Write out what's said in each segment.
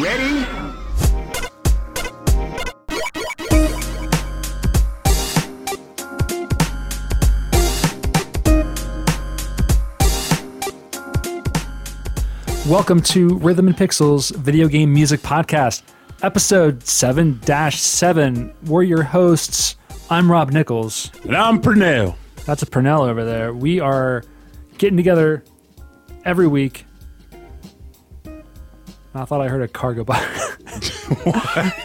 Ready? Welcome to Rhythm and Pixels Video Game Music Podcast, episode 7 7. We're your hosts. I'm Rob Nichols. And I'm Pernell. That's a Pernell over there. We are getting together every week. I thought I heard a cargo bike.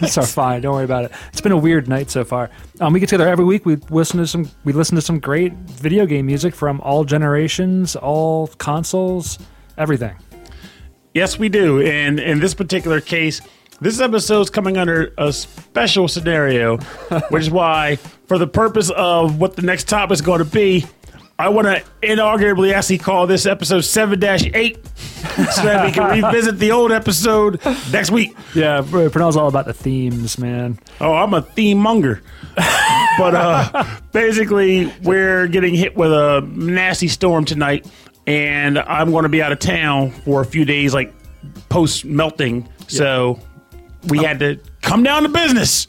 it's all fine. Don't worry about it. It's been a weird night so far. Um, we get together every week. We listen to some. We listen to some great video game music from all generations, all consoles, everything. Yes, we do. And in this particular case, this episode is coming under a special scenario, which is why, for the purpose of what the next topic is going to be, I want to inarguably actually call this episode 7 8 so that we can revisit the old episode next week. Yeah, Pernell's all about the themes, man. Oh, I'm a theme monger. but uh, basically, we're getting hit with a nasty storm tonight and I'm going to be out of town for a few days, like post melting. So we had to come down to business.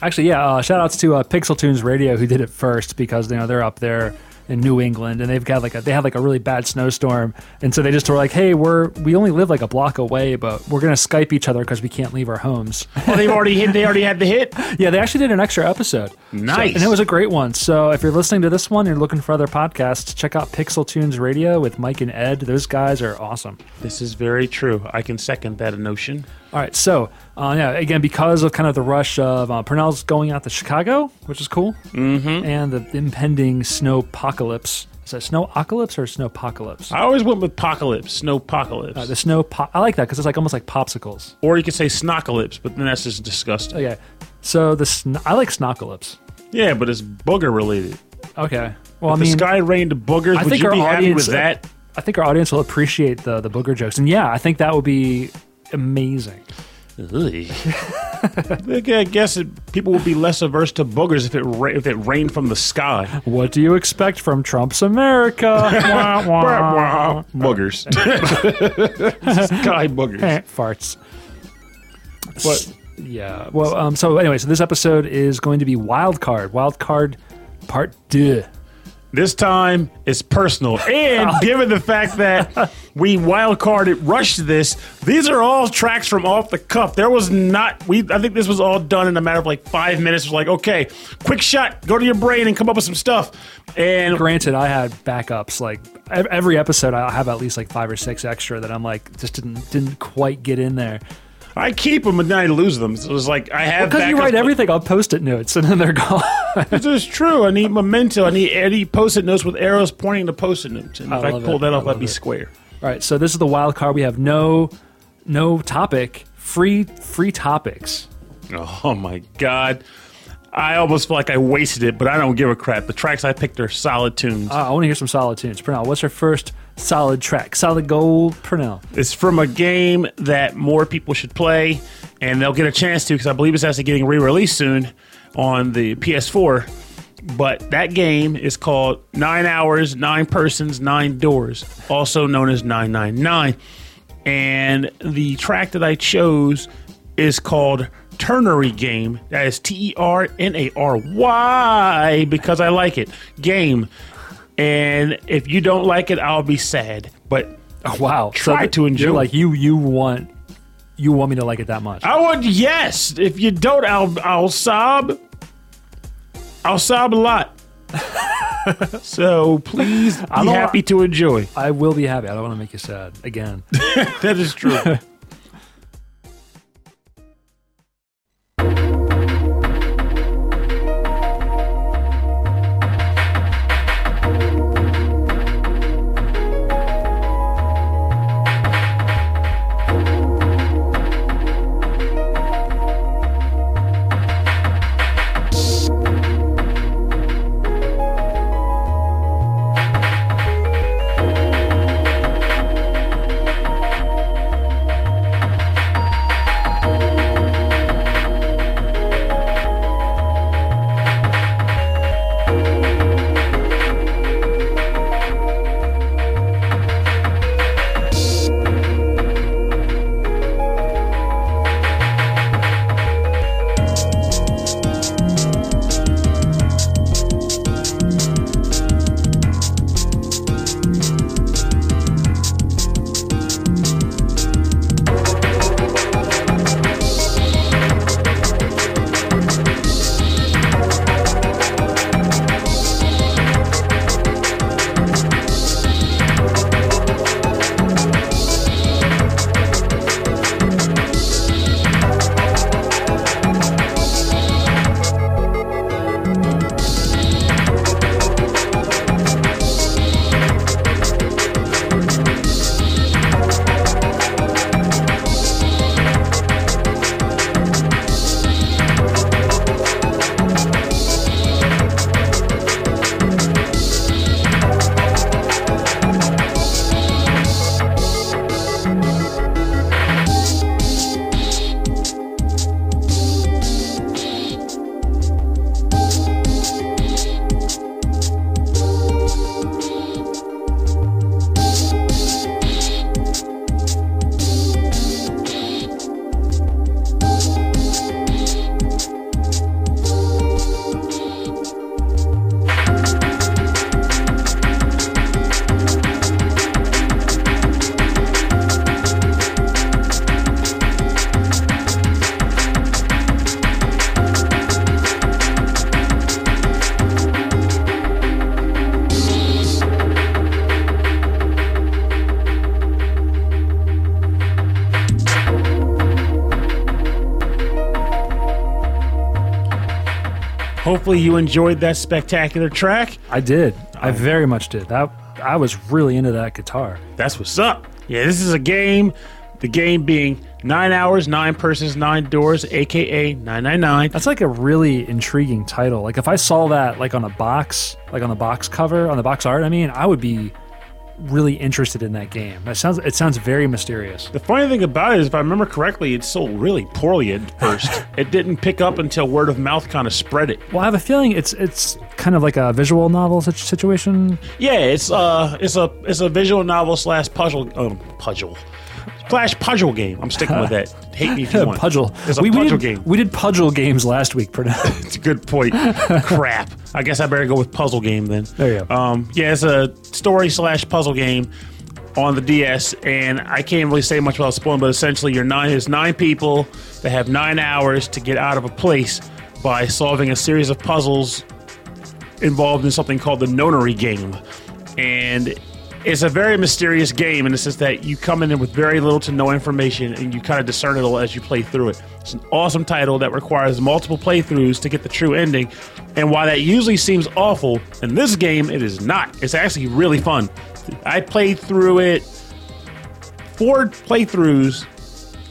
Actually, yeah. Uh, shout outs to uh, Pixel Tunes Radio who did it first because you know they're up there in New England, and they've got like a, they had like a really bad snowstorm, and so they just were like, "Hey, we're we only live like a block away, but we're gonna Skype each other because we can't leave our homes." Well, they've already hit. They already had the hit. yeah, they actually did an extra episode. Nice, so, and it was a great one. So if you're listening to this one, and you're looking for other podcasts, check out Pixel Tunes Radio with Mike and Ed. Those guys are awesome. This is very true. I can second that notion. All right, so uh, yeah, again, because of kind of the rush of uh, Pernell's going out to Chicago, which is cool, mm-hmm. and the impending snow apocalypse. Is that snow apocalypse or snow apocalypse? I always went with apocalypse, snow apocalypse. Uh, the snow, po- I like that because it's like almost like popsicles. Or you could say snocalypse, but then that's just disgusting. Okay, so the sn- I like snocalypse. Yeah, but it's booger related. Okay, well, if I mean, the sky rained boogers. I would think you our be happy audience, with that? I think our audience will appreciate the the booger jokes, and yeah, I think that would be amazing. I guess it, people would be less averse to boogers if it ra- if it rained from the sky. What do you expect from Trump's America? wah, wah. boogers, sky boogers, farts. What? Yeah. Well, um, so anyway, so this episode is going to be Wild Card. Wild Card Part Deux. This time it's personal, and given the fact that we wild carded rushed this, these are all tracks from off the cuff. There was not we. I think this was all done in a matter of like five minutes. It was like, okay, quick shot, go to your brain and come up with some stuff. And Granted, I had backups. Like every episode, I have at least like five or six extra that I'm like just didn't didn't quite get in there. I keep them and then I lose them. So it was like I have Because you write everything on post-it notes and then they're gone. This is true. I need memento. I need I need post-it notes with arrows pointing to post-it notes. And I if I pull it. that off, I'd be it. square. All right, so this is the wild card. We have no no topic, free free topics. Oh my god. I almost feel like I wasted it, but I don't give a crap. The tracks I picked are solid tunes. Uh, I want to hear some solid tunes. Pernell, what's your first solid track? Solid gold, Pernell. It's from a game that more people should play, and they'll get a chance to because I believe it's actually getting re-released soon on the PS4. But that game is called Nine Hours, Nine Persons, Nine Doors, also known as 999. And the track that I chose is called Ternary Game. That is T E R N A R Y because I like it. Game. And if you don't like it, I'll be sad. But Oh, wow. Try th- to enjoy. You're like you you want you want me to like it that much. I would yes. If you don't, I'll I'll sob. I'll sob a lot. so please be happy to enjoy. I will be happy. I don't want to make you sad again. That is true. Hopefully, you enjoyed that spectacular track. I did. I oh. very much did. That I was really into that guitar. That's what's up. Yeah, this is a game. The game being nine hours, nine persons, nine doors, aka 999. That's like a really intriguing title. Like if I saw that like on a box, like on the box cover, on the box art, I mean, I would be really interested in that game. That sounds it sounds very mysterious. The funny thing about it is, if I remember correctly, it sold really poorly at first. it didn't pick up until word of mouth kind of spread it. Well, I have a feeling it's it's kind of like a visual novel situation. Yeah, it's uh, it's a it's a visual novel slash puzzle um puzzle slash puzzle game. I'm sticking with it. Hate me if you want. Pudgel. It's a we, we puzzle did, game. We did Pudgel games last week. It's a good point. Crap. I guess I better go with puzzle game then. There you go. Um, yeah, it's a story slash puzzle game on the DS, and I can't really say much about spoiling, but essentially, you're nine. There's nine people that have nine hours to get out of a place by solving a series of puzzles involved in something called the nonary game, and it's a very mysterious game in the sense that you come in with very little to no information and you kind of discern it all as you play through it. It's an awesome title that requires multiple playthroughs to get the true ending. And while that usually seems awful, in this game it is not. It's actually really fun. I played through it four playthroughs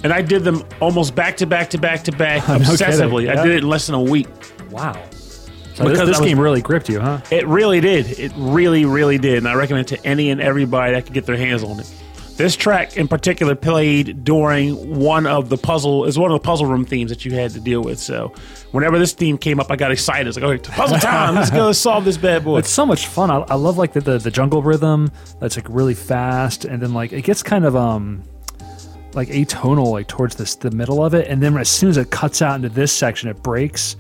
and I did them almost back to back to back to back No kidding, obsessively. yeah. I did it in less than a week. wow. So Because this was- game really gripped you, huh? It really did. It really, really did. And I recommend it to any and everybody that could get their hands on it. This track in particular played during one of the puzzle is one of the puzzle room themes that you had to deal with. So whenever this theme came up, I got excited. It's like, okay, puzzle time. Let's go solve this bad boy. It's so much fun. I, I love like the, the the jungle rhythm that's like really fast, and then like it gets kind of um like atonal like towards this the middle of it, and then as soon as it cuts out into this section, it breaks,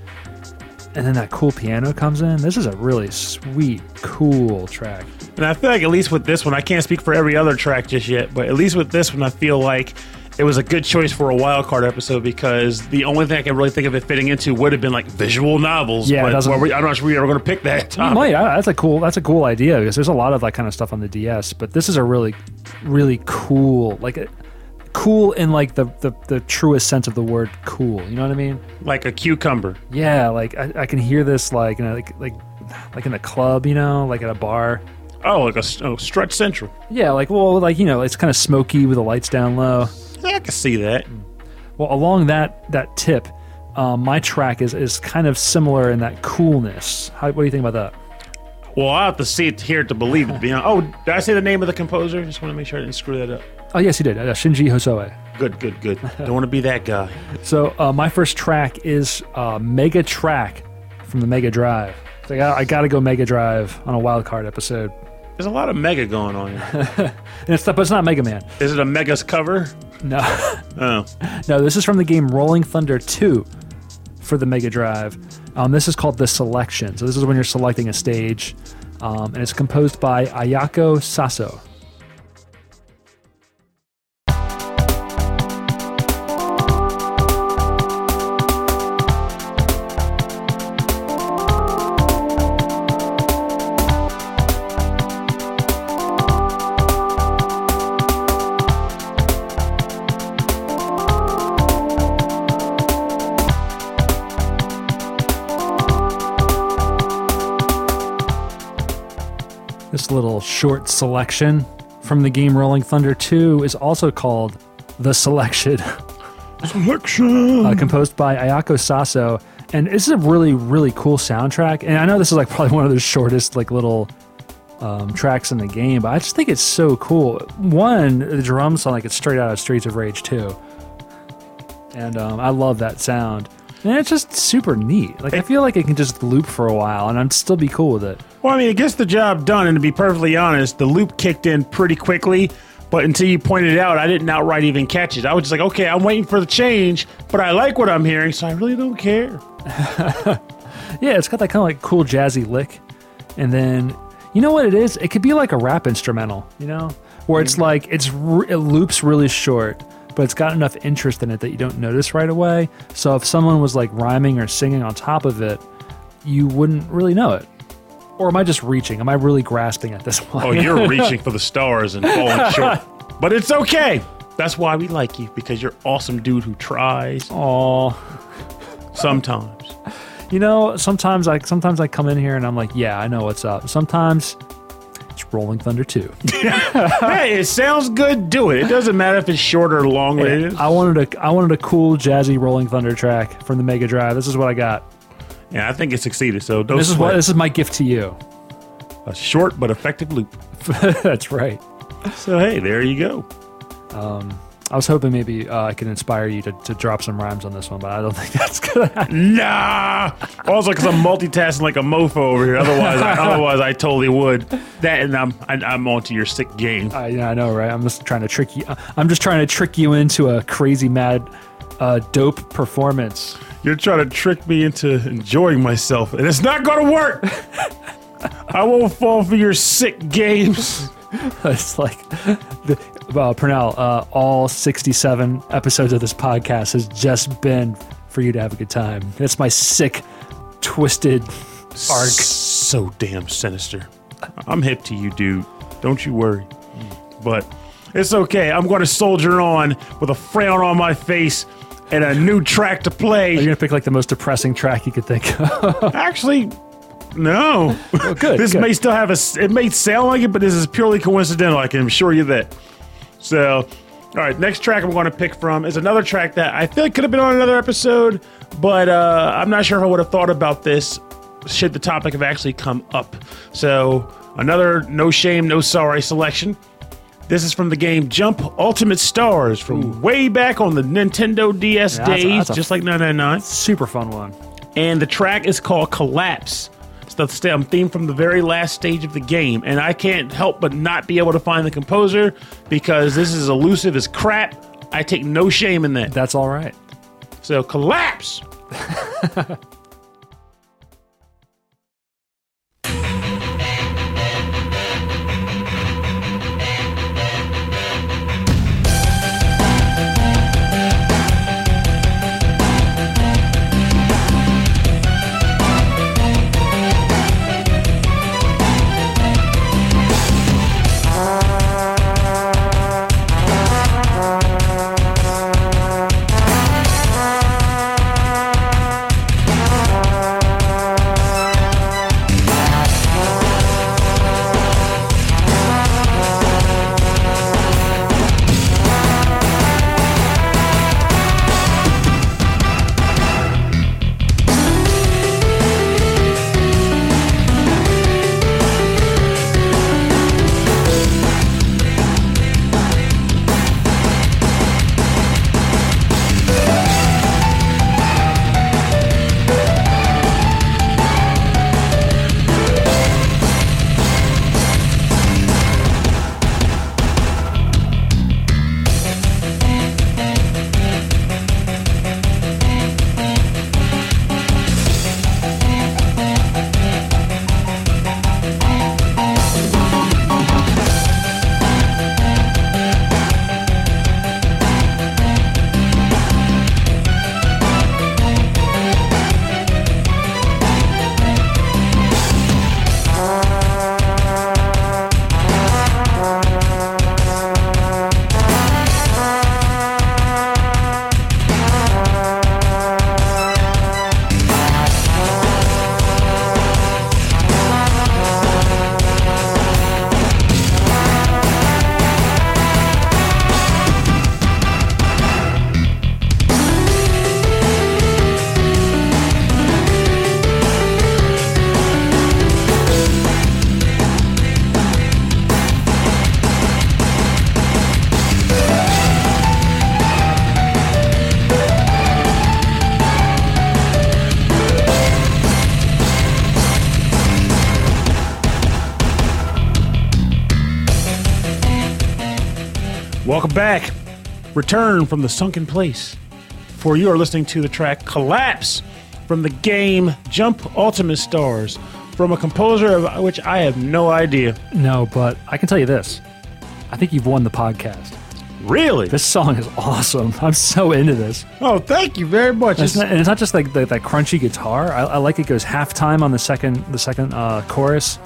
and then that cool piano comes in. This is a really sweet, cool track. And I feel like at least with this one, I can't speak for every other track just yet, but at least with this one, I feel like it was a good choice for a wild card episode because the only thing I can really think of it fitting into would have been like visual novels. Yeah, but well, we- I'm not sure we were going to pick that. Topic. might. That's a cool. That's a cool idea because there's a lot of that kind of stuff on the DS, but this is a really, really cool like. Cool in like the, the the truest sense of the word cool. You know what I mean? Like a cucumber. Yeah, like I, I can hear this like in a, like like like in a club, you know, like at a bar. Oh, like a oh, stretch central. Yeah, like well, like you know, it's kind of smoky with the lights down low. Yeah, I can see that. Well, along that that tip, um, my track is is kind of similar in that coolness. How, what do you think about that? Well, I have to see it here to believe it. You know? Oh, did I say the name of the composer? Just want to make sure I didn't screw that up. Oh yes, he did. Uh, Shinji Hosoe. Good, good, good. Don't want to be that guy. So uh, my first track is uh, Mega Track from the Mega Drive. So I got, I got to go Mega Drive on a wild card episode. There's a lot of mega going on here. And it's not, but it's not Mega Man. Is it a megas cover? No. Oh, No, this is from the game Rolling Thunder 2 for the Mega Drive. Um, this is called the Selection. So this is when you're selecting a stage, um, and it's composed by Ayako Saso. Little short selection from the game Rolling Thunder 2 is also called The Selection. selection. uh, composed by Ayako Saso. And this is a really, really cool soundtrack. And I know this is like probably one of the shortest like little um, tracks in the game, but I just think it's so cool. One, the drums sound like it's straight out of Streets of Rage 2. And um, I love that sound. And it's just super neat. Like I feel like it can just loop for a while and I'd still be cool with it. Well, I mean, it gets the job done, and to be perfectly honest, the loop kicked in pretty quickly. But until you pointed it out, I didn't outright even catch it. I was just like, okay, I'm waiting for the change, but I like what I'm hearing, so I really don't care. Yeah, it's got that kind of like cool jazzy lick. And then, you know what it is? It could be like a rap instrumental, you know? Where it's mm. like, it's it loops really short, but it's got enough interest in it that you don't notice right away. So if someone was like rhyming or singing on top of it, you wouldn't really know it. Or am I just reaching? Am I really grasping at this? Oh, you're reaching for the stars and falling short. But it's okay. That's why we like you, because you're awesome dude who tries Aw. sometimes. You know, sometimes I sometimes I come in here and I'm like, yeah, I know what's up. Sometimes Rolling Thunder 2. hey, it sounds good. Do it. It doesn't matter if it's short or long. I wanted a I wanted a cool jazzy Rolling Thunder track from the Mega Drive. This is what I got. Yeah, I think it succeeded. So don't This is what this is my gift to you. a short but effective loop. That's right. So hey, there you go. Um, I was hoping maybe uh, I could inspire you to, to drop some rhymes on this one, but I don't think that's gonna happen. Nah. Also, because I'm multitasking like a mofo over here. Otherwise, I, otherwise I totally would. That and I'm I, I'm onto your sick game. I, yeah, I know, right? I'm just trying to trick you. I'm just trying to trick you into a crazy, mad, uh, dope performance. You're trying to trick me into enjoying myself, and it's not to work. I won't fall for your sick games. it's like, the, Pernell, uh, all 67 episodes of this podcast has just been for you to have a good time. That's my sick, twisted arc. So damn sinister. I'm hip to you, dude. Don't you worry. But it's okay. I'm going to soldier on with a frown on my face and a new track to play. You're gonna pick like the most depressing track you could think of. Actually, no. Oh, good, this good. may still have a. It may sound like it, but this is purely coincidental. I can assure you that. So, all right. Next track I'm going to pick from is another track that I feel like could have been on another episode, but uh, I'm not sure if I would have thought about this should the topic have actually come up. So, another no shame, no sorry selection. This is from the game Jump Ultimate Stars from way back on the Nintendo DS Yeah, that's a- days, that's a- just like 999 Super fun one. and the track is called Collapse. The stem theme from the very last stage of the game, and I can't help but not be able to find the composer because this is elusive as crap. I take no shame in that. That's all right. So, Collapse. Welcome back. Return from the sunken place. For you are listening to the track Collapse from the game Jump Ultimate Stars from a composer of which I have no idea. No, but I can tell you this. I think you've won the podcast. Really? This song is awesome. I'm so into this. Oh, thank you very much. It's not, and it's not just like the, that crunchy guitar. I, I like it goes halftime on the second the second uh, chorus.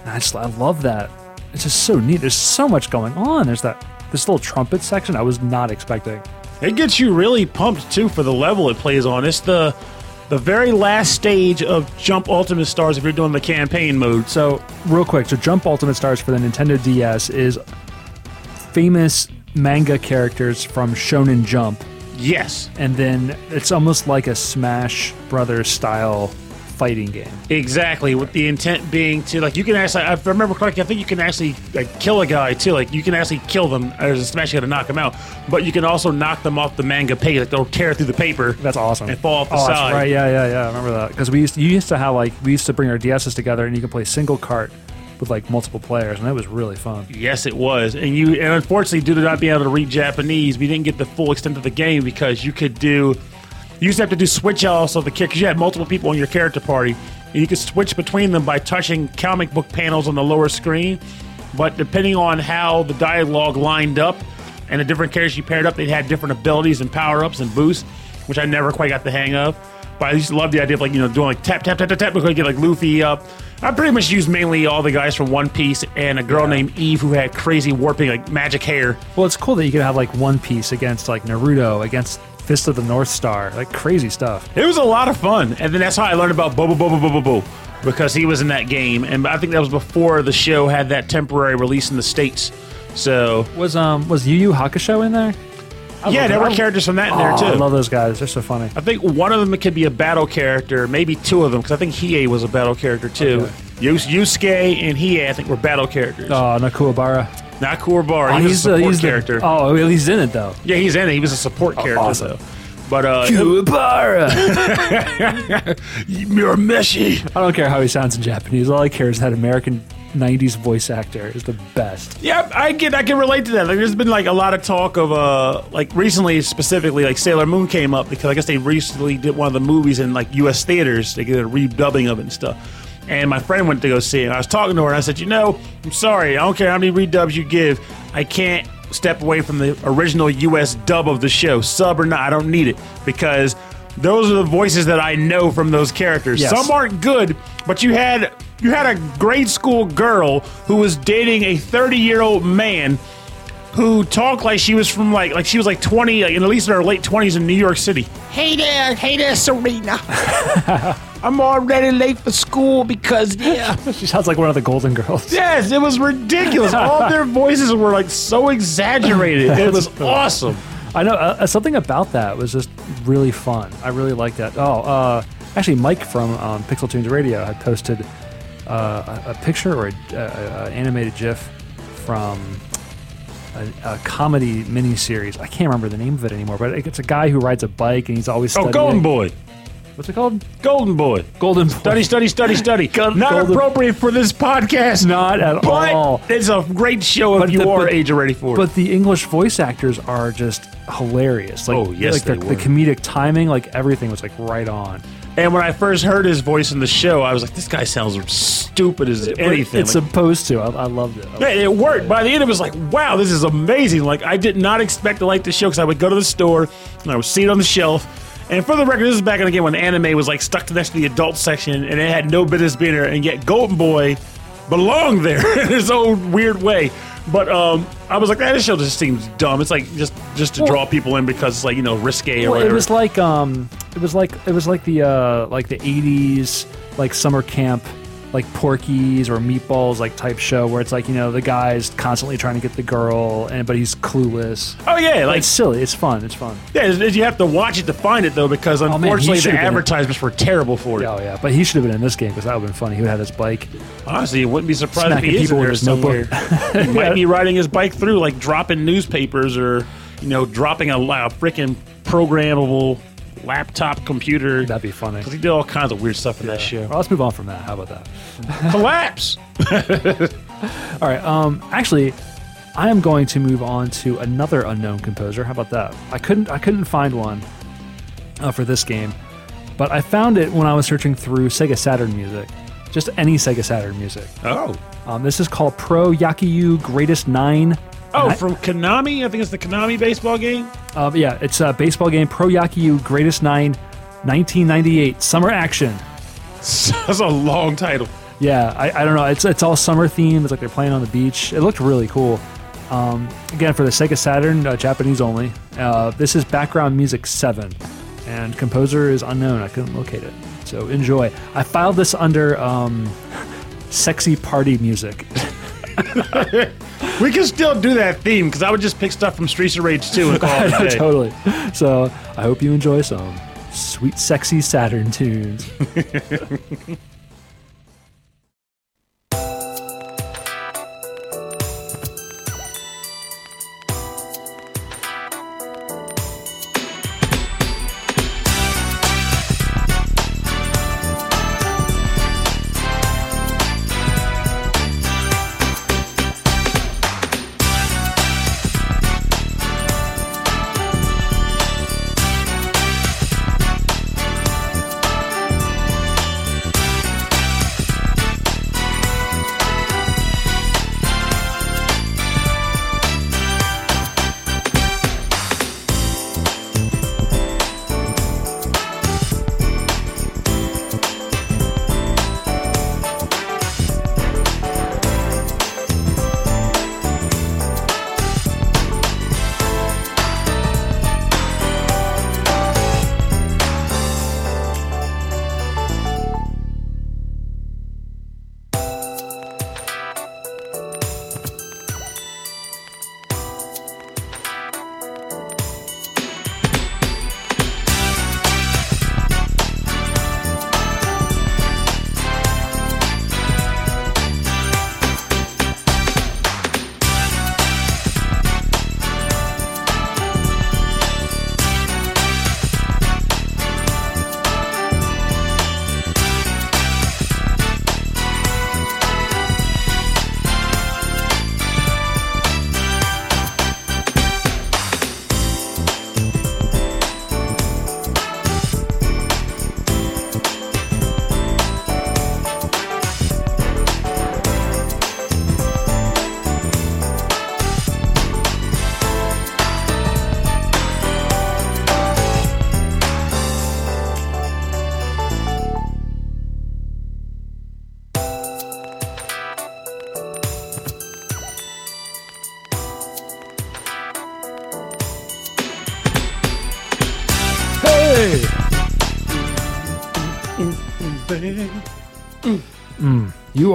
And I just I love that. It's just so neat. There's so much going on. There's that this little trumpet section I was not expecting. It gets you really pumped too for the level it plays on. It's the the very last stage of Jump Ultimate Stars if you're doing the campaign mode. So, real quick, so Jump Ultimate Stars for the Nintendo DS is famous manga characters from Shonen Jump, Yes, and then it's almost like a Smash Brothers style fighting game. exactly. With the intent being to like you can actually, if I remember correctly, I think you can actually like kill a guy too. Like you can actually kill them. There's a smash you got to knock them out, but you can also knock them off the manga page. Like they'll tear through the paper. That's awesome. And fall off the oh, side. Right. Yeah, yeah, yeah. I remember that because we used you used to have like we used to bring our DSs together and you could play single cart with like multiple players and that was really fun. Yes, it was, and you and unfortunately, due to not being able to read Japanese, we didn't get the full extent of the game because you could do. You used to have to do switch outs of the characters. You had multiple people on your character party, and you could switch between them by touching comic book panels on the lower screen. But depending on how the dialogue lined up and the different characters you paired up, they had different abilities and power ups and boosts, which I never quite got the hang of. But I used to love the idea of like you know doing like tap tap tap tap tap because you get like Luffy up. I pretty much used mainly all the guys from One Piece and a girl named Eve who had crazy warping like magic hair. Well, it's cool that you could have like One Piece against like Naruto against Fist of the North Star, like crazy stuff. It was a lot of fun, and then that's how I learned about Bobobo-bo Bo-bobo because he was in that game, and I think that was before the show had that temporary release in the states. So Was um was Yu Yu Hakusho in there? I yeah, there were characters from that in there Oh, too. I love those guys. They're so funny. I think one of them could be a battle character, maybe two of them, because I think Hiei was a battle character too. Okay. Yus- Yusuke and Hiei, I think, were battle characters. Oh, Nakuabara. Not Kuwabara, Oh, he was a support the- character. oh, well, he's in it though. Yeah, he's in it. He was a support character awesome. though. But uh, Kuwabara. you're meshy. I don't care how he sounds in Japanese. All I care is that American '90s voice actor is the best. Yeah, I get, I can relate to that. Like, there's been like a lot of talk of, uh, like recently specifically, like Sailor Moon came up because I guess they recently did one of the movies in like U.S. theaters. They did a redubbing of it and stuff. And my friend went to go see it. And I was talking to her and I said, you know, I'm sorry, I don't care how many redubs you give, I can't step away from the original U.S. dub of the show, sub or not. I don't need it because those are the voices that I know from those characters. Yes. Some aren't good, but you had you had a grade school girl who was dating a 30 year old man who talked like she was from like like she was like 20 like, at least in her late 20s in New York City. Hey there, hey there, Serena. I'm already late for school because yeah. She sounds like one of the Golden Girls. Yes, it was ridiculous. All their voices were like so exaggerated. It was awesome. I know uh, something about that was just really fun. I really liked that. Oh, uh, actually, Mike from um, Pixel Tunes Radio had posted uh, a, a picture or an animated GIF from a, a comedy miniseries. I can't remember the name of it anymore, but it's a guy who rides a bike and he's always Oh, studying. Golden Boy. What's it called? Golden Boy. Golden Boy. Study, study, study, study. Not Golden- appropriate for this podcast. Not at but all. it's a great show if But you the- are but- age ready for it. But the English voice actors are just hilarious. Like, Oh, yes, like the, they the were. comedic timing, like everything was like right on. And when I first heard his voice in the show, I was like, this guy sounds stupid as anything. It's Like, supposed to. I, I loved it. yeah, it worked. By the end, it was like, wow, this is amazing. Like, I did not expect to like the show because I would go to the store and I would see it on the shelf. And for the record, this is back in the game when anime was like stuck next to the adult section and it had no business being there. And yet, Golden Boy belonged there in his own weird way. But um, I was like, that show just seems dumb. It's like just just to draw people in because it's like you know risque or Well, whatever. it was like um, it was like it was like the uh, like the '80s like summer camp like Porky's or Meatballs like type show where it's like you know the guy's constantly trying to get the girl and but he's clueless. oh yeah, like It's silly. It's fun. It's fun. yeah, it's- you have to watch it to find it though because oh, man, he unfortunately should've the been in- advertisements were terrible for it. Oh yeah, but he should have been in this game because that would have been funny. He would have had his bike. Honestly, it wouldn't be surprised if Smacking he is in people with there his somewhere. he might be riding his bike through, like dropping newspapers or, you know, dropping a, a freaking programmable laptop computer. That'd be funny. Because he did all kinds of weird stuff in that show. Well, let's move on from that. How about that? Collapse. All right. Um, actually, I am going to move on to another unknown composer. How about that? I couldn't. I couldn't find one uh, for this game, but I found it when I was searching through Sega Saturn music. Just any Sega Saturn music. Oh. Um, this is called Pro Yakyu Greatest Nine. Oh, I- from Konami? I think it's the Konami baseball game. Uh, yeah, it's a baseball game. Pro Yakyu Greatest Nine, 1998 Summer Action. That's a long title. Yeah, I, I don't know. It's it's all summer themed. It's like they're playing on the beach. It looked really cool. Um, again, for the Sega Saturn, uh, Japanese only. Uh, this is background music seven, and composer is unknown. I couldn't locate it. So enjoy. I filed this under um, sexy party music. We can still do that theme because I would just pick stuff from Streets of Rage 2 and call it a day. totally. So I hope you enjoy some sweet, sexy Saturn tunes.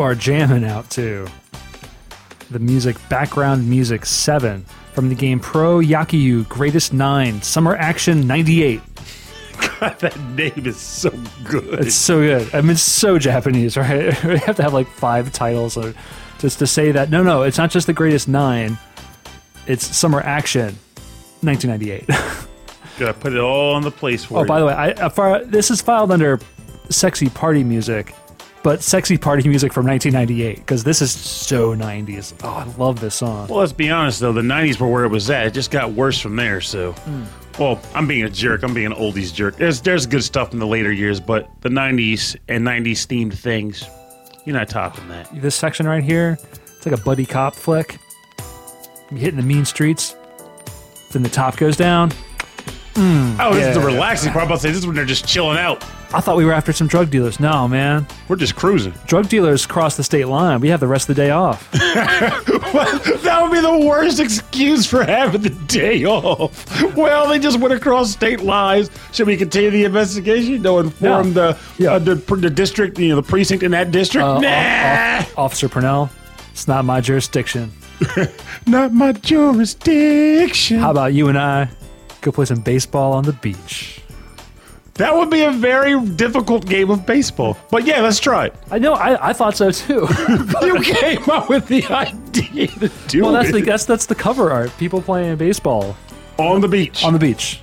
are jamming out to the music, background music 7 from the game Pro Yakyu Greatest 9 Summer Action 98. God, that name is so good. It's so good. I mean, it's so Japanese, right? we have to have like five titles or just to say that. No, no, it's not just the Greatest 9, it's Summer Action 1998. Gotta put it all in the place for Oh, you. by the way, I, uh, I this is filed under sexy party music, but sexy party music from 1998 because this is so 90s. Oh, I love this song. Well, let's be honest though, the '90s were where it was at. It just got worse from there. So, Hmm. well, I'm being a jerk. I'm being an oldies jerk. There's there's good stuff in the later years, but the '90s and '90s themed things, you're not topping that. This section right here, it's like a buddy cop flick. You hitting the mean streets, then the top goes down. Oh, this is the relaxing part. I'm about to say this is when they're just chilling out. I thought we were after some drug dealers. No, man. We're just cruising. Drug dealers cross the state line. We have the rest of the day off. that would be the worst excuse for having the day off. Well, they just went across state lines. Should we continue the investigation? No, inform the Yeah. uh, the, the district, you know, the precinct in that district. Uh, nah, Off- off- Officer Pernell, it's not my jurisdiction. not my jurisdiction. How about you and I go play some baseball on the beach? That would be a very difficult game of baseball. But yeah, let's try it. I know. I, I thought so too. you came up with the idea to do well, that's it the that's that's the cover art. People playing baseball on the beach. on the beach.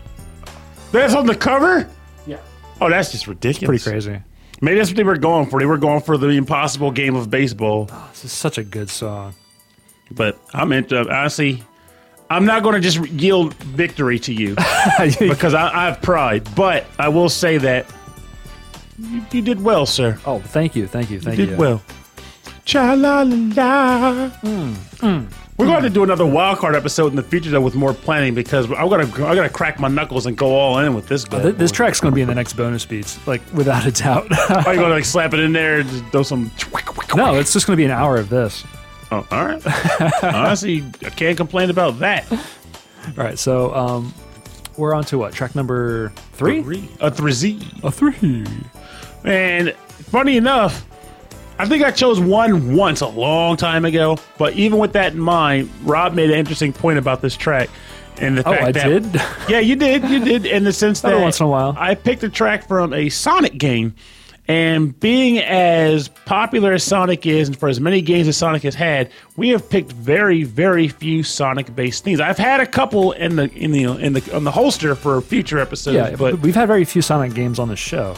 that's on the cover. Yeah, Oh, that's just ridiculous. pretty crazy. Maybe that's what they were going for. They were going for the impossible game of baseball. Oh, this is such a good song. But I'm into honestly. I'm not going to just yield victory to you because I, I have pride. But I will say that you, you did well, sir. oh, thank you, thank you, thank You you. did well. Cha la la la. We're going to do another wild card episode in the future though with more planning because I'm gonna I gotta crack my knuckles and go all in with this. Uh, bad Th- this track's going to be in the next bonus beats, like without a doubt. Are you gonna like slap it in there and just throw some? no, it's just going to be an hour of this. Oh, all right. Honestly, I can't complain about that. All right, so um, we're on to what track number three? Three. A three Z. A three. And funny enough, I think I chose one once a long time ago. But even with that in mind, Rob made an interesting point about this track. And the Oh, fact I that, did? Yeah, you did. You did. In the sense that once in a while. I picked a track from a Sonic game. And being as popular as Sonic is, and for as many games as Sonic has had, we have picked very, very few Sonic-based themes. I've had a couple in the in the in the on the holster for future episodes, Yeah, but we've had very few Sonic games on the show.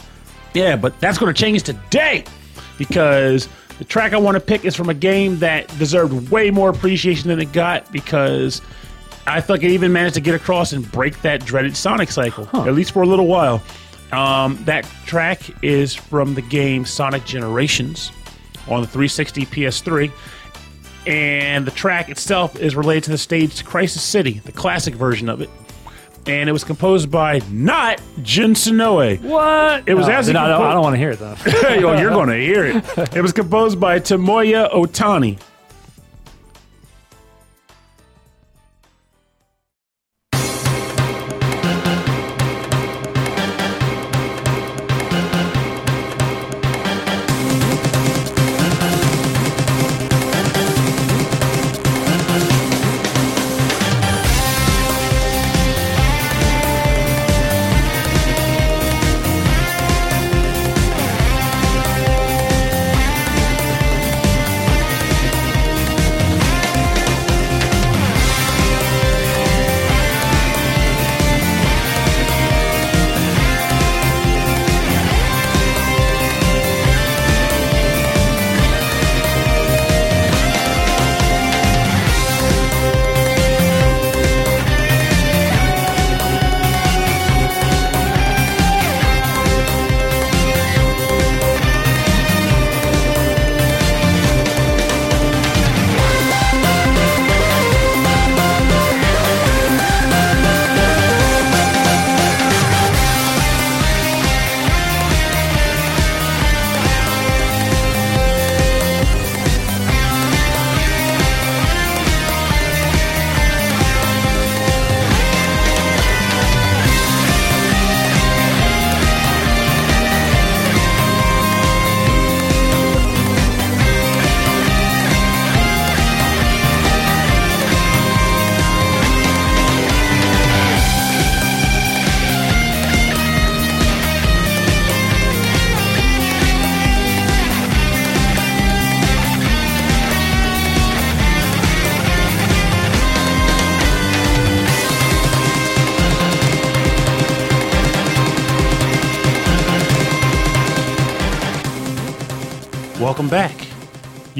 yeah, but that's going to change today because the track I want to pick is from a game that deserved way more appreciation than it got because I feel like it even managed to get across and break that dreaded Sonic cycle, at least for a little while. Um, that track is from the game Sonic Generations on the 360 PS3. And the track itself is related to the stage Crisis City, the classic version of it. And it was composed by not Jun Senoue. What? It was no, actually no, no, I don't want to hear it though. Yo, you're going to hear it. It was composed by Tomoya Ohtani.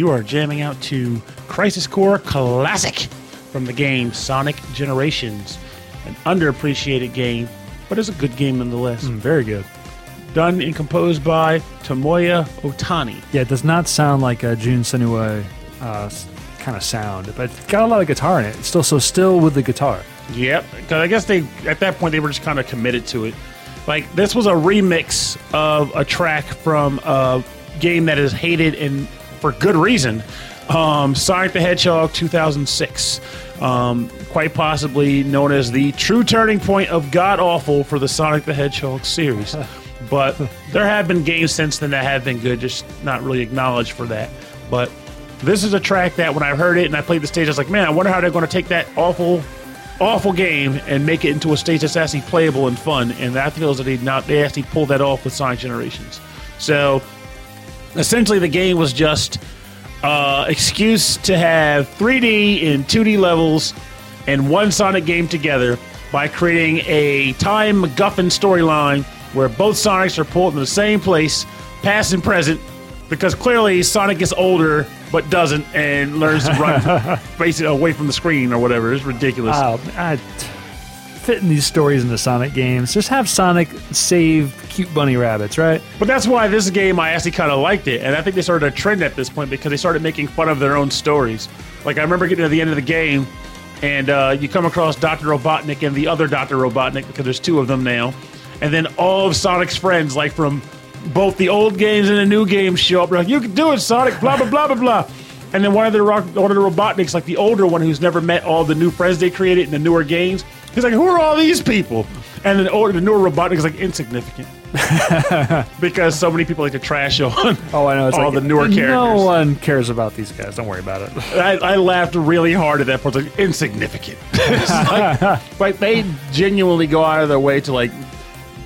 You are jamming out to Crisis Core Classic from the game Sonic Generations. An underappreciated game, but it's a good game nonetheless. Mm, Very good. Done and composed by Tomoya Ohtani. Yeah, it does not sound like a Jun Senoue uh, kind of sound, but it's got a lot of guitar in it. It's still so still with the guitar. Yep, because I guess they at that point they were just kind of committed to it. Like this was a remix of a track from a game that is hated and for good reason. Um, Sonic the Hedgehog 2006, um, quite possibly known as the true turning point of god awful for the Sonic the Hedgehog series. but there have been games since then that have been good, just not really acknowledged for that. But this is a track that when I heard it and I played the stage, I was like, man, I wonder how they're going to take that awful awful game and make it into a stage that's actually playable and fun. And that feels that they not they actually pulled that off with Sonic Generations. So essentially, the game was just uh, excuse to have 3D and 2D levels and one Sonic game together by creating a time MacGuffin storyline where both Sonics are pulled in the same place, past and present, because clearly Sonic gets older but doesn't and learns to run basically away from the screen or whatever. It's ridiculous. Wow, I, fitting these stories into Sonic games. Just have Sonic save cute bunny rabbits, right? But that's why this game I actually kind of liked it, and I think they started a trend at this point because they started making fun of their own stories. Like I remember getting to the end of the game, and uh, you come across Doctor Robotnik and the other Doctor Robotnik because there's two of them now, and then all of Sonic's friends, like from both the old games and the new games, show up. Like, "You can do it, Sonic!" Blah blah blah blah blah. And then one of the one of the Robotniks, like the older one who's never met all the new friends they created in the newer games, He's like, who are all these people? And then oh, the newer Robotnik is like insignificant because so many people like to trash on Oh, I know. It's all like, the newer characters. No one cares about these guys. Don't worry about it. I, I laughed really hard at that part. It's like insignificant. It's like, like they genuinely go out of their way to like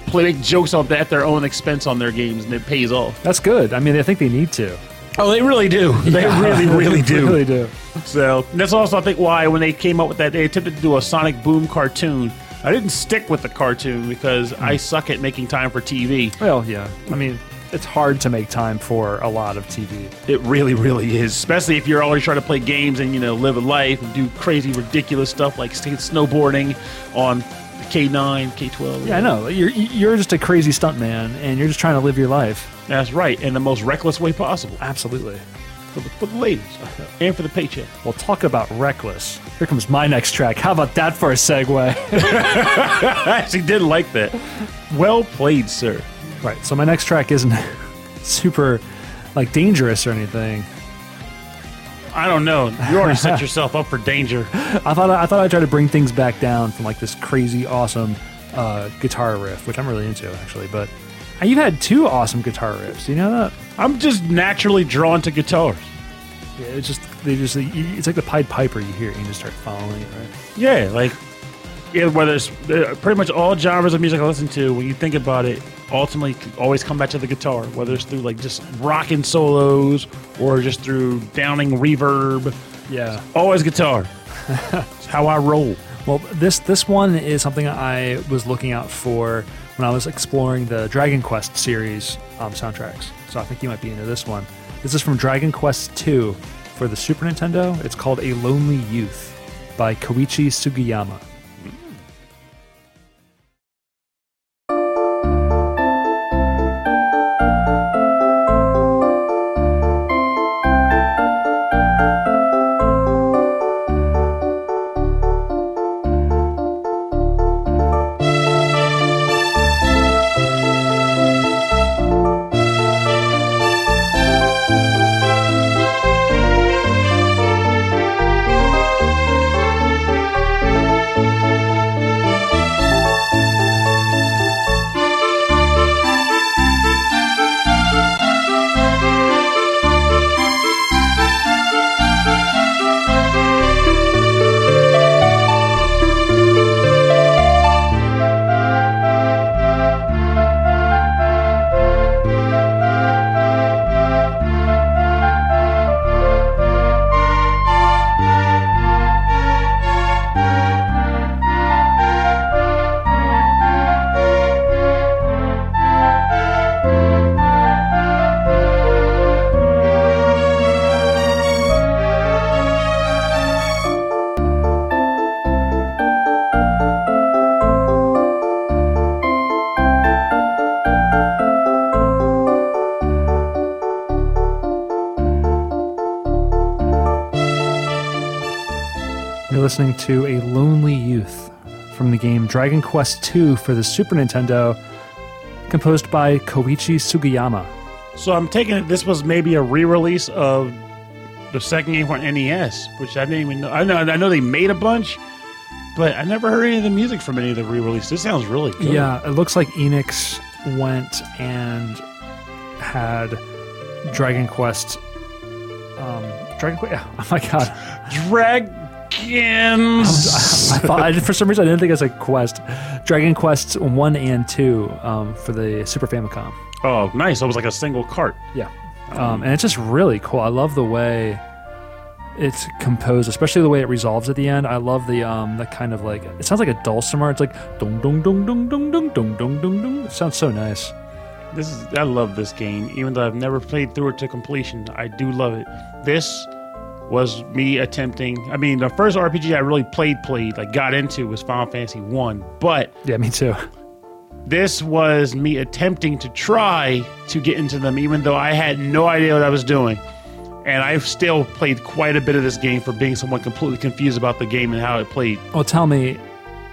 play make jokes on at their own expense on their games, and it pays off. That's good. I mean, I think they need to. Oh, they really do. They really, really They do. really do. So that's also I think why when they came up with that, they attempted to do a Sonic Boom cartoon. I didn't stick with the cartoon because I hmm. suck at making time for TV. Well, yeah. I mean, it's hard to make time for a lot of TV. It really, really is. Especially if you're always trying to play games and you know live a life and do crazy, ridiculous stuff like snowboarding on K9, K12. Yeah, I know. You're you're just a crazy stuntman, and you're just trying to live your life. That's right, in the most reckless way possible Absolutely. for the, for the ladies and for the paycheck. Well, talk about reckless. Here comes my next track. How about that for a segue? I actually did like that. Well played, sir. right. So my next track isn't super like dangerous or anything. I don't know. You already set yourself up for danger. I thought I thought I'd try to bring things back down from like this crazy awesome uh, guitar riff, which I'm really into actually. But you've had two awesome guitar riffs. You know that? I'm just naturally drawn to guitars. Yeah, it's just they just it's like the Pied Piper you hear it and you just start following it, right? Yeah, like yeah, whether it's uh, pretty much all genres of music I listen to, when you think about it, ultimately always come back to the guitar. Whether it's through like just rocking solos or just through downing reverb, Yeah. always guitar. it's how I roll. Well, this this one is something I was looking out for when I was exploring the Dragon Quest series um, soundtracks. So I think you might be into this one. This is from Dragon Quest II for the Super Nintendo. It's called A Lonely Youth by Koichi Sugiyama. Listening to A Lonely Youth from the game Dragon Quest II for the Super Nintendo, composed by Koichi Sugiyama. So I'm taking it. This was maybe a re-release of the second game for NES, which I didn't even know. I know. I know they made a bunch, but I never heard any of the music from any of the re-releases. This sounds really good. Yeah, it looks like Enix went and had Dragon Quest. Um, Dragon Quest. Oh my god! Dragons. I thought I, for some reason I didn't think it was a quest. Dragon Quest one and two um, for the Super Famicom. oh, nice. It was like a single cart. Yeah, um, and it's just really cool. I love the way it's composed, especially the way it resolves at the end. I love the um, the kind of like it sounds like a dulcimer. It's like dong dong dong dong dong dong dong dong dong dong. It sounds so nice. This is. I love this game, even though I've never played through it to completion. I do love it. This was me attempting. I mean, the first RPG I really played, played, like got into was Final Fantasy One, but Yeah, me too. this was me attempting to try to get into them, even though I had no idea what I was doing. And I've still played quite a bit of this game for being someone completely confused about the game and how it played. Well, tell me,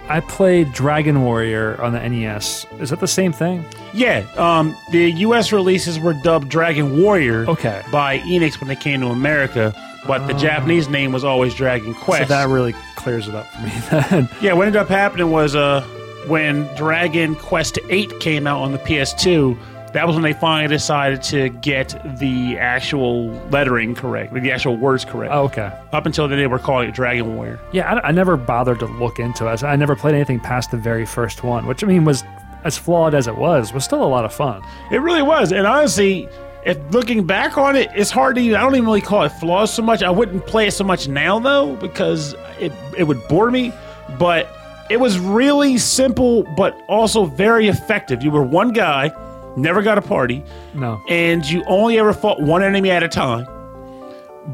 I played Dragon Warrior on the NES. Is that the same thing? Yeah, um, the U.S. releases were dubbed Dragon Warrior Okay. by Enix when they came to America, but the Japanese name was always Dragon Quest. So that really clears it up for me then. yeah, what ended up happening was uh, when Dragon Quest VIII came out on the PS2, that was when they finally decided to get the actual lettering correct, the actual words correct. oh, okay. Up until then, they were calling it Dragon Warrior. Yeah, I, I never bothered to look into it. I never played anything past the very first one, which I mean was as flawed as it was, was still a lot of fun. It really was. And honestly, if looking back on it, it's hard to even, I don't even really call it flaws so much. I wouldn't play it so much now though, because it it would bore me. But it was really simple, but also very effective. You were one guy, never got a party, No. and you only ever fought one enemy at a time.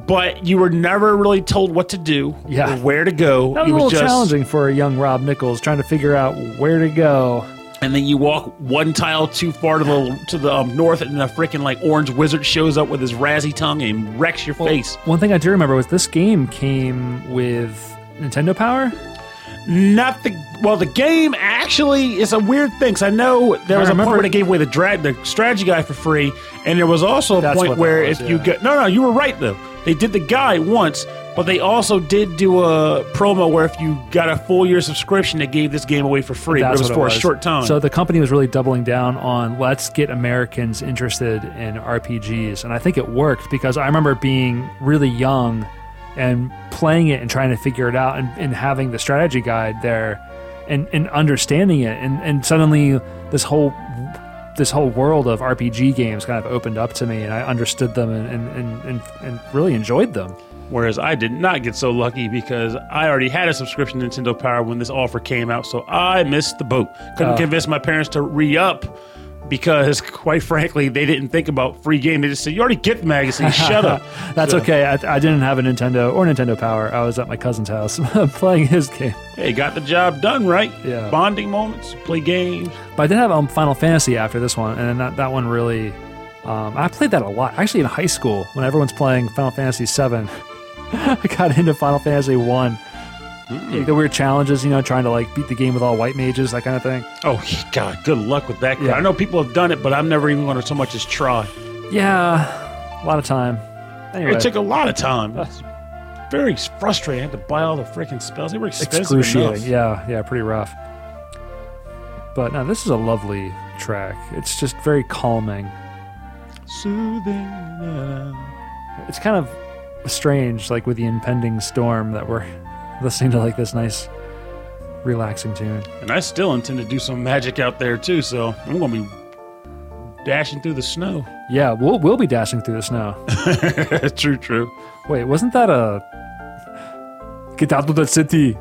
But you were never really told what to do Yeah. or where to go. That was You a little just- challenging for a young Rob Nichols trying to figure out where to go. And then you walk one tile too far to the to the um, north, and a freaking like orange wizard shows up with his razzy tongue and wrecks your face. One thing I do remember was this game came with Nintendo Power. Not the well, the game actually is a weird thing. 'cause I know there was a point where they gave away the drag the strategy guy for free, and there was also a That's point where was, if you yeah. get no, no, you were right though. They did the guy once, but they also did do a promo where if you got a full year subscription, they gave this game away for free. But it That's was for a short time. So the company was really doubling down on let's get Americans interested in RPGs, and I think it worked because I remember being really young and playing it and trying to figure it out and, and having the strategy guide there and, and understanding it and, and suddenly this whole this whole world of RPG games kind of opened up to me and I understood them and, and, and, and really enjoyed them. Whereas I did not get so lucky because I already had a subscription to Nintendo Power when this offer came out, so I missed the boat. Couldn't Oh. convince my parents to re up because, quite frankly, they didn't think about free game. They just said, "You already get the magazine. Shut up." That's So, okay. I, I didn't have a Nintendo or Nintendo Power. I was at my cousin's house playing his game. Hey, got the job done, right? Yeah. Bonding moments, play games. But I did have um, Final Fantasy after this one, and that, that one really. Um, I played that a lot. Actually, in high school, when everyone's playing Final Fantasy VII, I got into Final Fantasy One. Hmm. Like the weird challenges, you know, trying to like beat the game with all white mages, that kind of thing. Oh God, good luck with that. Yeah. I know people have done it, but I'm never even going to so much as try. Yeah, a lot of time. Anyway, It took a lot of time. Very frustrating. I had to buy all the freaking spells. They were expensive excruciating. enough. Yeah, yeah, pretty rough. But no, this is a lovely track. It's just very calming. Soothing. It's kind of strange, like with the impending storm, that we're listening to like this nice, relaxing tune. And I still intend to do some magic out there too, so I'm to be dashing through the snow. Yeah, we'll we'll be dashing through the snow. true, true. Wait, wasn't that a get out of the city?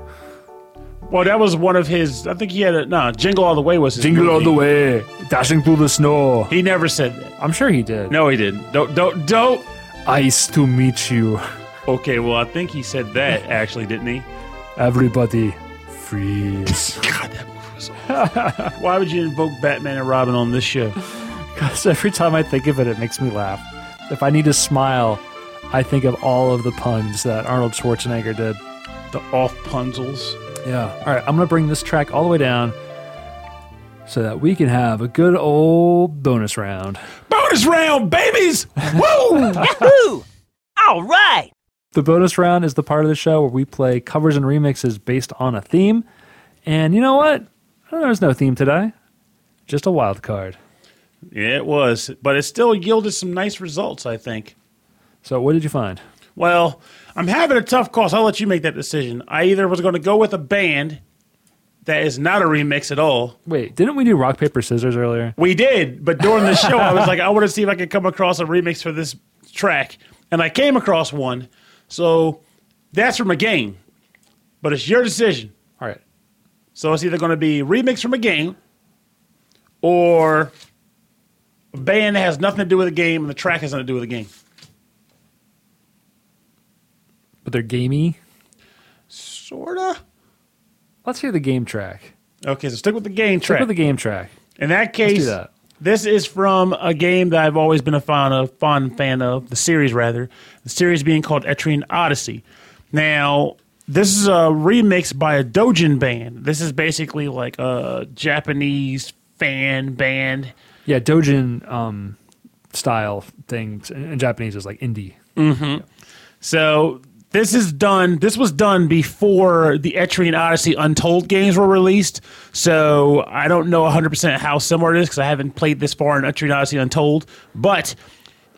Well, that was one of his. I think he had a no. Jingle all the way was his Jingle all the way, dashing through the snow. He never said that. I'm sure he did. No, he didn't. Don't, don't, don't. Ice to meet you, Okay, well, I think he said that actually, didn't he? everybody. Freeze. God, that movie was awful. Why would you invoke Batman and Robin on this show? Because every time I think of it, it makes me laugh. If I need to smile, I think of all of the puns that Arnold Schwarzenegger did. The off punzels. Yeah. All right, I'm going to bring this track all the way down so that we can have a good old bonus round. Bonus round, babies! Woo! Yahoo! All right. The bonus round is the part of the show where we play covers and remixes based on a theme. And you know what? There's no theme today, just a wild card. yeah, it was, but it still yielded some nice results, I think. So, what did you find? Well, I'm having a tough call, so I'll let you make that decision. I either was going to go with a band that is not a remix at all. Wait, didn't we do rock, paper, scissors earlier? We did, but during the show, I was like, I want to see if I could come across a remix for this track, and I came across one. So that's from a game, but it's your decision. All right. So it's either going to be remix from a game, or a band that has nothing to do with the game, and the track has nothing to do with the game. But they're gamey. Sorta. Let's hear the game track. Okay, so stick with the game track. Stick with the game track. In that case, that. this is from a game that I've always been a fan of, fond fan of, the series rather. The series being called Etrian Odyssey. Now, this is a remix by a Dojin band. This is basically like a Japanese fan band. Yeah, Dojin um, style things in, Japanese is like indie. So this is done. This was done before the Etrian Odyssey Untold games were released. So I don't know 100 percent how similar it is because I haven't played this far in Etrian Odyssey Untold. But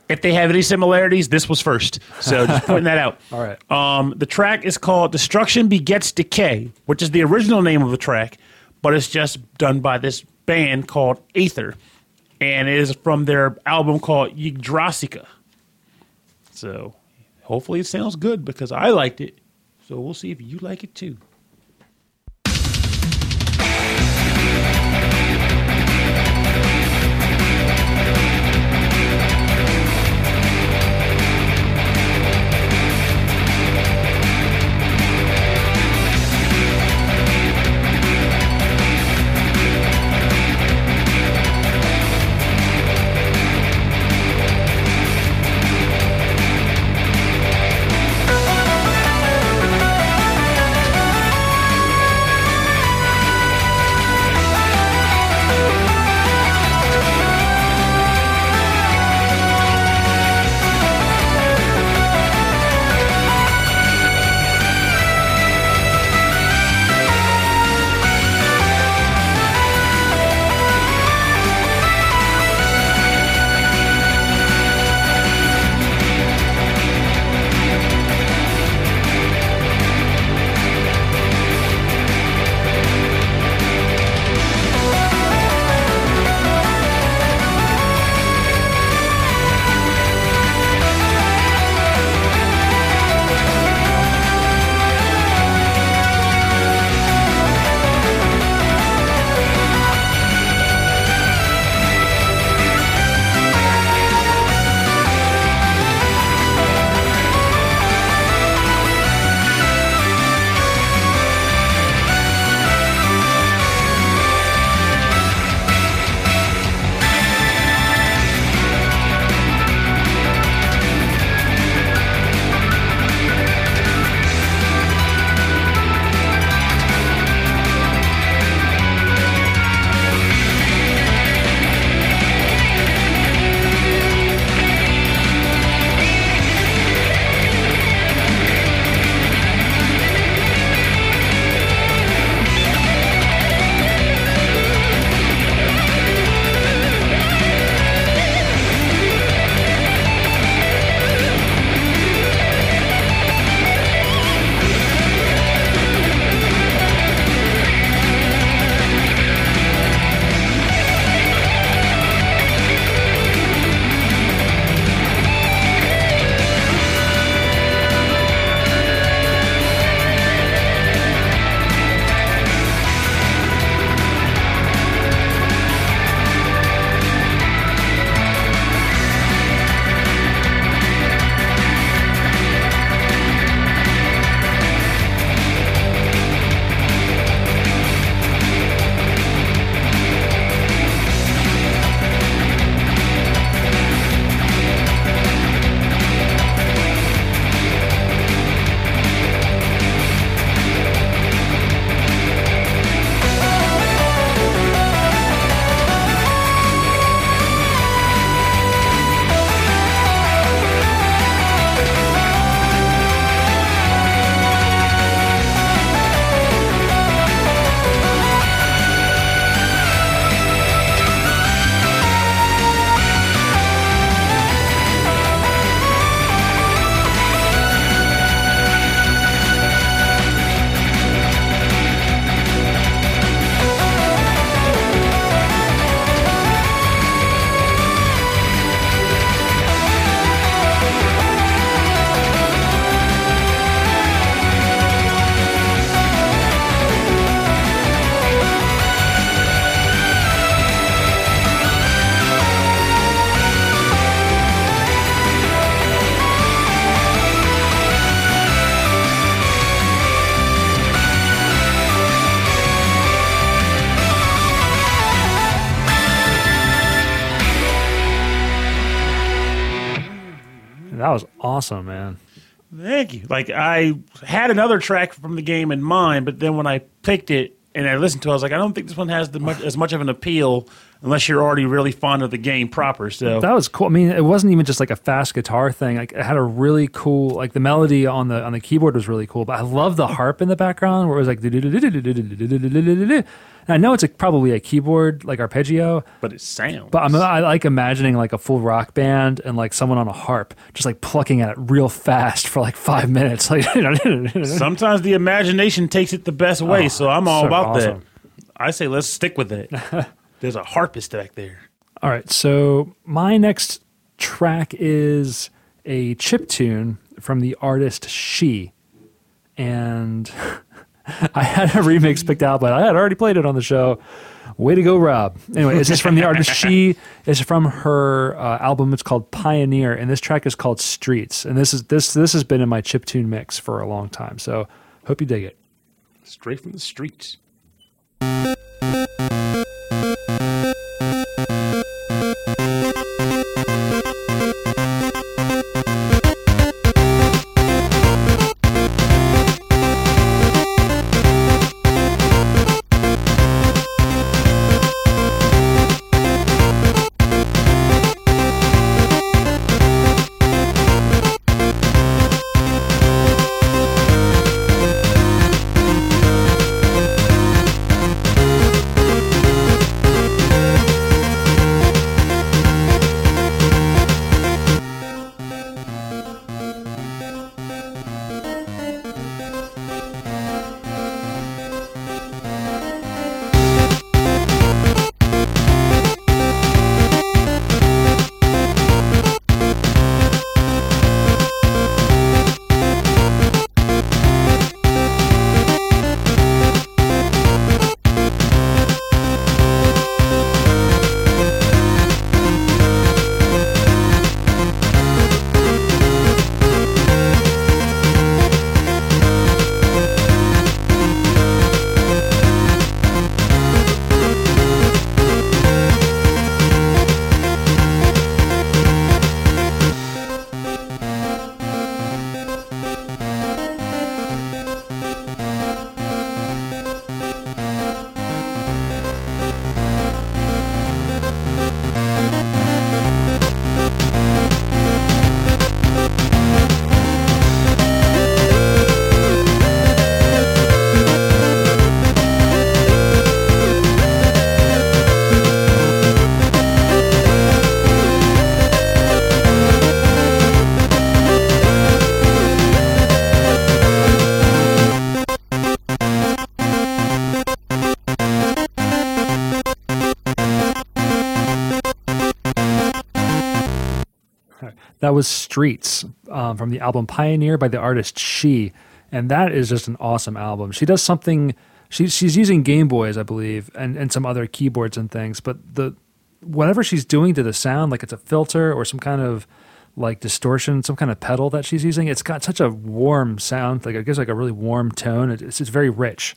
if they have any similarities, this was first. So just pointing that out. All right. Um, the track is called "Destruction Begets Decay," which is the original name of the track, but it's just done by this band called Aether, and it is from their album called Yggdrasica. So hopefully it sounds good because I liked it. So we'll see if you like it too. That was awesome, man. Thank you. Like I had another track from the game in mind, but then when I picked it, and I listened to. it, I was like, I don't think this one has the much, as much of an appeal unless you're already really fond of the game proper. So That was cool. I mean, it wasn't even just like a fast guitar thing. Like it had a really cool, like the melody on the on the keyboard was really cool. But I love the harp in the background where it was like. And I know it's a, probably a keyboard like arpeggio, but it sounds. but I'm, I like imagining like a full rock band and like someone on a harp just like plucking at it real fast for like five minutes. Like, Sometimes the imagination takes it the best way, Oh, so I'm all so about awesome. that. I say let's stick with it. There's a harpist back there. All right, so my next track is a chip tune from the artist She, and I had a remix picked out, but I had already played it on the show. Way to go, Rob! Anyway, this is from the artist She. is from her uh, album. It's called Pioneer, and this track is called Streets. And this is this this has been in my chip tune mix for a long time. So hope you dig it. Straight from the streets. That was Streets um, from the album Pioneer by the artist She. And that is just an awesome album. She does something, she, she's using Game Boys, I believe, and, and some other keyboards and things. But the whatever she's doing to the sound, like it's a filter or some kind of like distortion, some kind of pedal that she's using, it's got such a warm sound. Like it gives like a really warm tone. It's, it's very rich.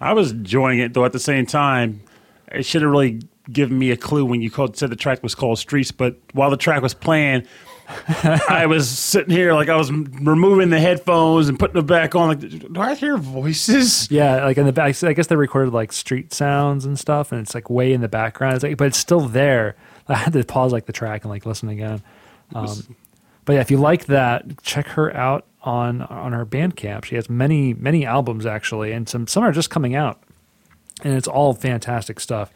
I was enjoying it though. At the same time, it should have really given me a clue when you called, said the track was called Streets. But while the track was playing, I was sitting here like I was removing the headphones and putting them back on. Like, do I hear voices? Yeah, like in the back, I guess they recorded like street sounds and stuff, and it's like way in the background. It's like, but it's still there. I had to pause like the track and like listen again. Um, but yeah, if you like that, check her out on on her Bandcamp. She has many many albums actually, and some some are just coming out, and it's all fantastic stuff.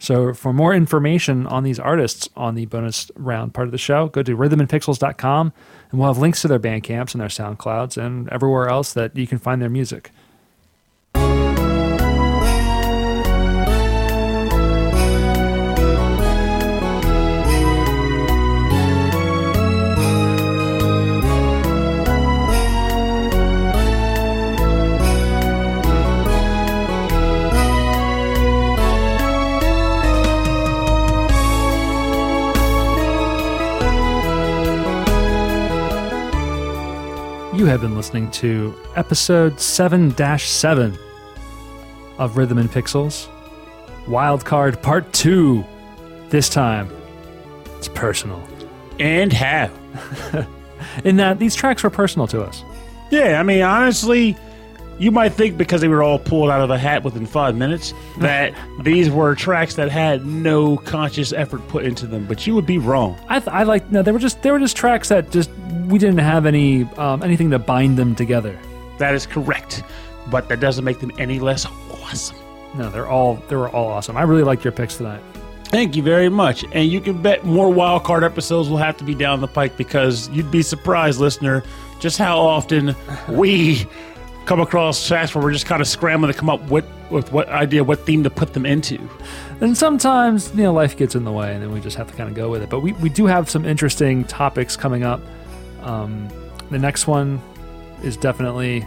So for more information on these artists on the bonus round part of the show, go to rhythmandpixels.com and we'll have links to their Bandcamps and their SoundClouds and everywhere else that you can find their music. You have been listening to episode 7 7 of Rhythm and Pixels. Wildcard Part 2. This time, it's personal. And how? In that these tracks were personal to us. Yeah, I mean, honestly, you might think because they were all pulled out of a hat within five minutes that these were tracks that had no conscious effort put into them, but you would be wrong. I, th- I like no, they were just they were just tracks that just we didn't have any um, anything to bind them together. That is correct, but that doesn't make them any less awesome. No, they're all they were all awesome. I really liked your picks tonight. Thank you very much. And you can bet more wild card episodes will have to be down the pike because you'd be surprised, listener, just how often we come across tracks where we're just kind of scrambling to come up with, with what idea, what theme to put them into. And sometimes, you know, life gets in the way and then we just have to kind of go with it. But we, we do have some interesting topics coming up. Um, the next one is definitely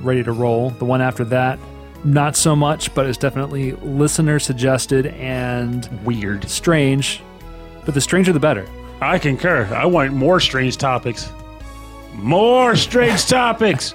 ready to roll. The one after that, not so much, but it's definitely listener suggested and Weird. strange. But the stranger, the better. I concur. I want more strange topics. More strange topics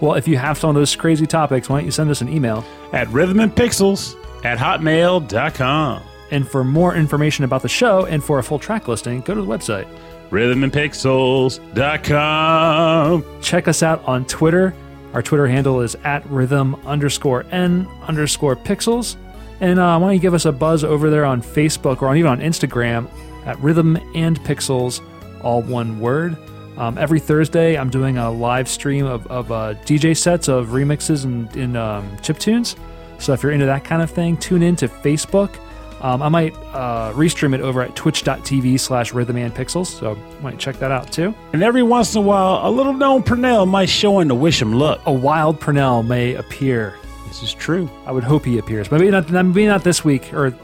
Well, if you have some of those crazy topics, why don't you send us an email? at rhythmandpixels at hotmail.com. And for more information about the show and for a full track listing, go to the website. Rhythmandpixels.com. Check us out on Twitter. Our Twitter handle is at rhythm underscore n underscore pixels. And uh, why don't you give us a buzz over there on Facebook or even on Instagram at rhythm and pixels, all one word. Um, every Thursday, I'm doing a live stream of, of uh, DJ sets of remixes and um, chip tunes. So if you're into that kind of thing, tune in to Facebook. Um, I might uh, restream it over at twitch.tv slash rhythm and pixels. So you might check that out too. And every once in a while, a little known Pernell might show in to wish him luck. a wild Pernell may appear. This is true. I would hope he appears, but maybe not. Maybe not this week or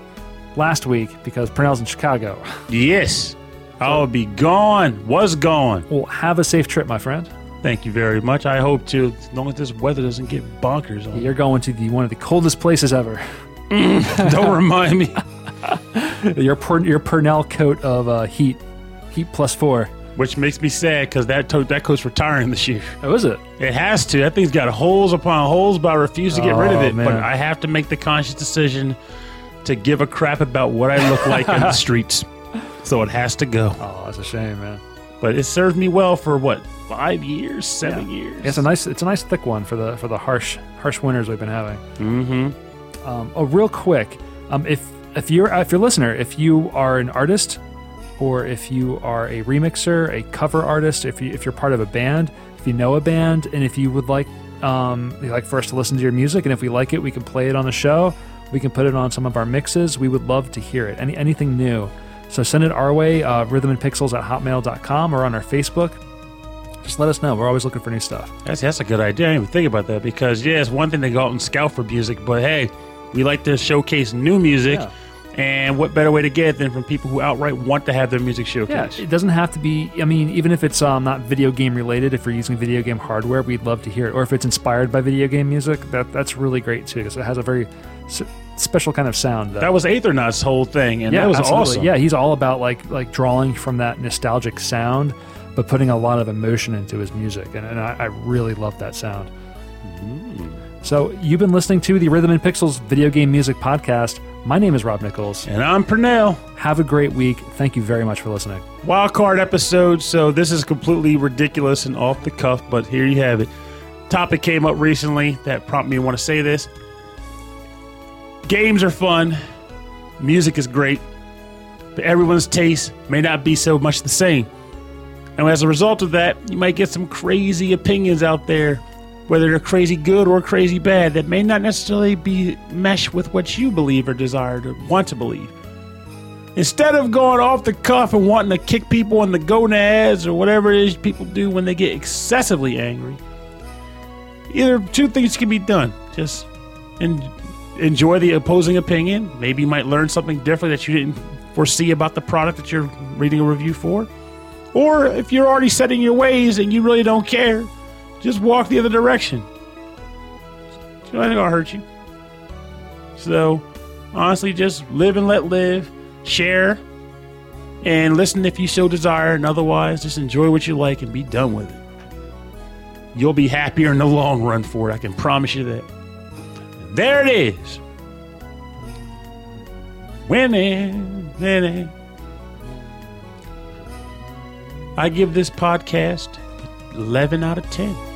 last week because Pernell's in Chicago. Yes. I'll be gone. Was gone. Well, have a safe trip, my friend. Thank you very much. I hope to, as long as this weather doesn't get bonkers on. You're going to the one of the coldest places ever. Don't remind me. Your your Pernell coat of uh, heat, heat plus four. Which makes me sad because that to- that coat's retiring this year. Oh, is it? It has to. That thing's got holes upon holes, but I refuse to get rid of Oh, it. But. I have to make the conscious decision to give a crap about what I look like in the streets. So it has to go. Oh, that's a shame, man. But it served me well for what five years, seven years. It's a nice, it's a nice thick one for the for the harsh harsh winters we've been having. Mm-hmm. Um, oh, real quick, um, if if you're if you're a listener, if you are an artist, or if you are a remixer, a cover artist, if you if you're part of a band, if you know a band, and if you would like um, you'd like for us to listen to your music, and if we like it, we can play it on the show. We can put it on some of our mixes. We would love to hear it. Any anything new. So send it our way, uh, rhythmandpixels at hotmail.com or on our Facebook. Just let us know. We're always looking for new stuff. That's that's a good idea. I didn't even think about that because yeah, it's one thing to go out and scout for music, but hey, we like to showcase new music. Yeah. And what better way to get it than from people who outright want to have their music Yeah, showcased? it doesn't have to be. I mean, even if it's um, not video game related, if we're using video game hardware, we'd love to hear it. Or if it's inspired by video game music, that that's really great too, because it has a very s- special kind of sound. That was Aethernaut's whole thing, and yeah, that was absolutely. awesome. Yeah, he's all about like like drawing from that nostalgic sound, but putting a lot of emotion into his music, and, and I, I really love that sound. So you've been listening to the Rhythm and Pixels video game music podcast. My name is Rob Nichols. And I'm Pernell. Have a great week. Thank you very much for listening. Wild card episode. So this is completely ridiculous and off the cuff, but here you have it. Topic came up recently that prompted me to want to say this. Games are fun, music is great, but everyone's taste may not be so much the same. And as a result of that, you might get some crazy opinions out there, whether they're crazy good or crazy bad, that may not necessarily be mesh with what you believe or desire to want to believe. Instead of going off the cuff and wanting to kick people in the gonads or whatever it is people do when they get excessively angry, either two things can be done. Just en- enjoy the opposing opinion. Maybe you might learn something different that you didn't foresee about the product that you're reading a review for. Or if you're already set in your ways and you really don't care, just walk the other direction. I think I'll hurt you. So honestly, just live and let live. Share and listen if you so desire, and otherwise, just enjoy what you like and be done with it. You'll be happier in the long run for it. I can promise you that. There it is. Winning, winning. I give this podcast 11 out of 10.